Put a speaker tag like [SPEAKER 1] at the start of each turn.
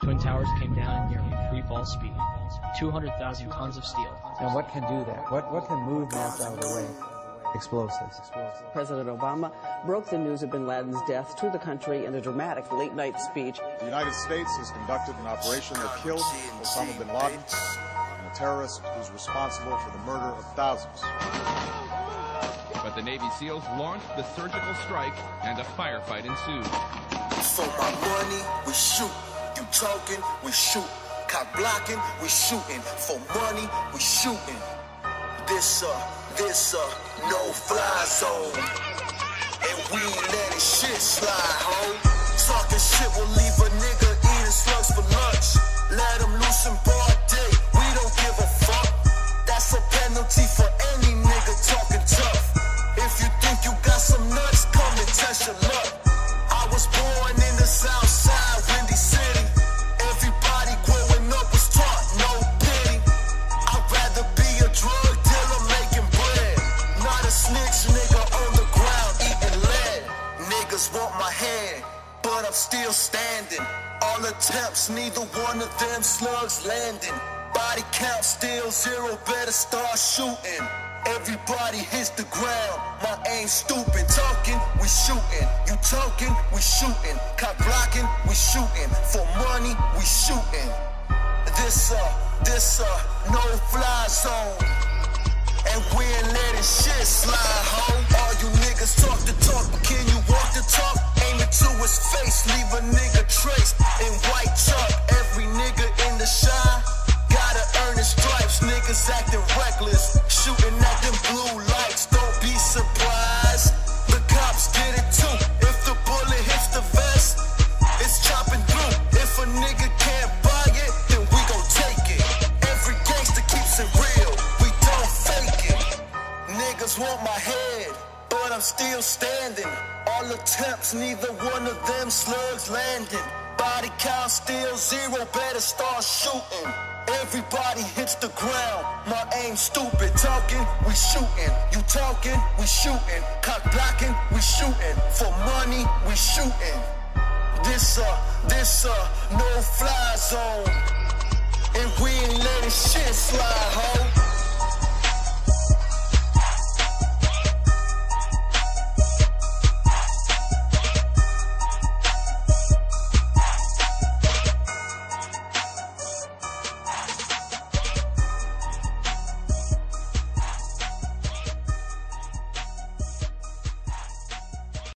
[SPEAKER 1] Twin Towers came down in nearly free fall speed, 200,000 tons of steel.
[SPEAKER 2] And what can do that? What, what can move mass out of the way? Explosives.
[SPEAKER 3] President Obama broke the news of bin Laden's death to the country in a dramatic late night speech.
[SPEAKER 4] The United States has conducted an operation that killed Osama bin Laden, and a terrorist who's responsible for the murder of thousands.
[SPEAKER 5] But the Navy SEALs launched the surgical strike and a firefight ensued.
[SPEAKER 6] For my money, we shoot. You talking, we shoot. Cock blocking, we shooting. For money, we shooting. This uh, this uh, no fly zone. And we ain't letting shit slide, ho. Talking shit will leave a Want my hand, but I'm still standing. All attempts, neither one of them slugs landing. Body count still zero, better start shooting. Everybody hits the ground. My aim stupid. Talking, we shooting. You talking, we shooting. Cop blocking, we shooting. For money, we shooting. This uh, this uh, no fly zone. And we ain't letting shit slide, ho. His face, leave a nigga trace in white chalk. Every nigga in the shine gotta earn his stripes. Niggas acting reckless, shooting at them blue lights. Don't be surprised. The cops get it too. If the bullet hits the vest, it's chopping through. If a nigga can't buy it, then we gon' take it. Every gangster keeps it real. We don't fake it. Niggas want my head, but I'm still standing. All attempts, neither one of them slugs landing. Body count still zero, better start shooting. Everybody hits the ground. My aim stupid. Talking, we shooting. You talking, we shooting. Cock blocking, we shooting. For money, we shooting. This uh, this uh, no fly zone. And we ain't letting shit.